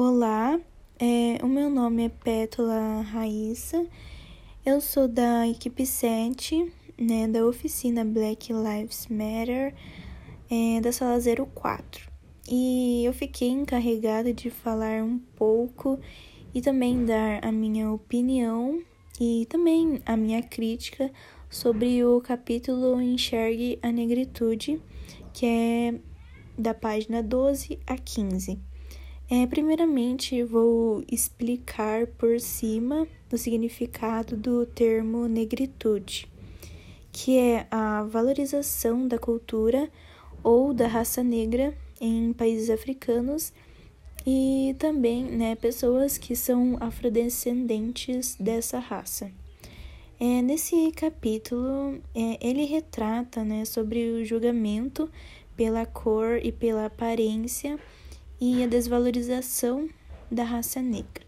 Olá, é, o meu nome é Pétula Raíssa, eu sou da equipe 7, né, da oficina Black Lives Matter, é, da sala 04. E eu fiquei encarregada de falar um pouco e também dar a minha opinião e também a minha crítica sobre o capítulo Enxergue a Negritude, que é da página 12 a 15. É, primeiramente, vou explicar por cima o significado do termo negritude, que é a valorização da cultura ou da raça negra em países africanos e também né, pessoas que são afrodescendentes dessa raça. É, nesse capítulo, é, ele retrata né, sobre o julgamento pela cor e pela aparência e a desvalorização da raça negra,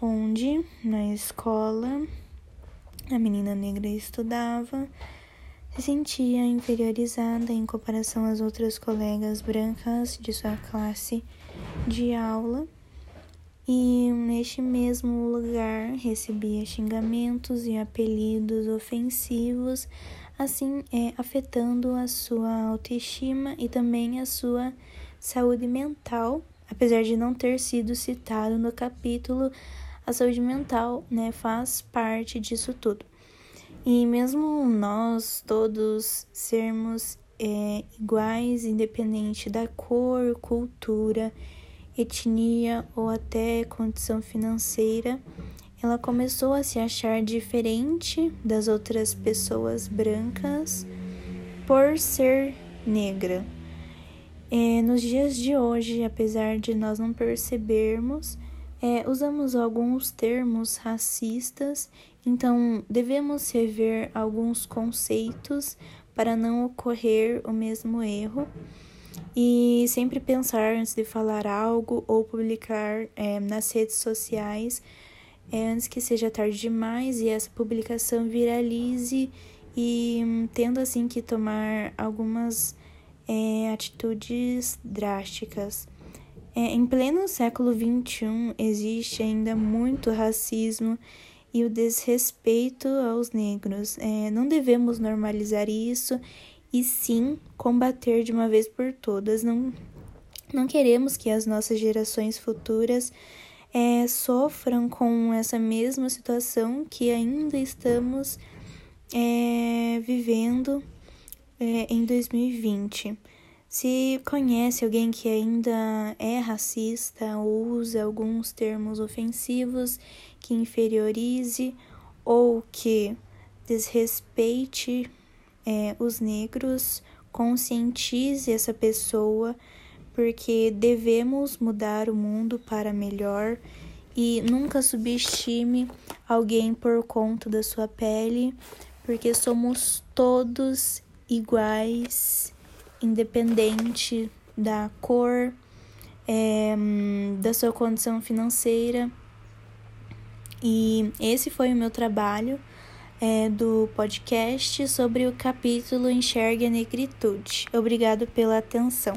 onde na escola a menina negra estudava, se sentia inferiorizada em comparação às outras colegas brancas de sua classe de aula e neste mesmo lugar recebia xingamentos e apelidos ofensivos, assim é, afetando a sua autoestima e também a sua saúde mental, apesar de não ter sido citado no capítulo, a saúde mental né, faz parte disso tudo. E mesmo nós todos sermos é, iguais, independente da cor, cultura, etnia ou até condição financeira, ela começou a se achar diferente das outras pessoas brancas por ser negra. É, nos dias de hoje, apesar de nós não percebermos, é, usamos alguns termos racistas, então devemos rever alguns conceitos para não ocorrer o mesmo erro e sempre pensar antes de falar algo ou publicar é, nas redes sociais é, antes que seja tarde demais e essa publicação viralize e hum, tendo assim que tomar algumas é, atitudes drásticas. É, em pleno século XXI, existe ainda muito racismo e o desrespeito aos negros. É, não devemos normalizar isso e sim combater de uma vez por todas. Não, não queremos que as nossas gerações futuras é, sofram com essa mesma situação que ainda estamos é, vivendo é, em 2020. Se conhece alguém que ainda é racista ou usa alguns termos ofensivos que inferiorize ou que desrespeite é, os negros, conscientize essa pessoa, porque devemos mudar o mundo para melhor e nunca subestime alguém por conta da sua pele, porque somos todos iguais, independente da cor, é, da sua condição financeira. E esse foi o meu trabalho é, do podcast sobre o capítulo Enxergue a Negritude. Obrigado pela atenção.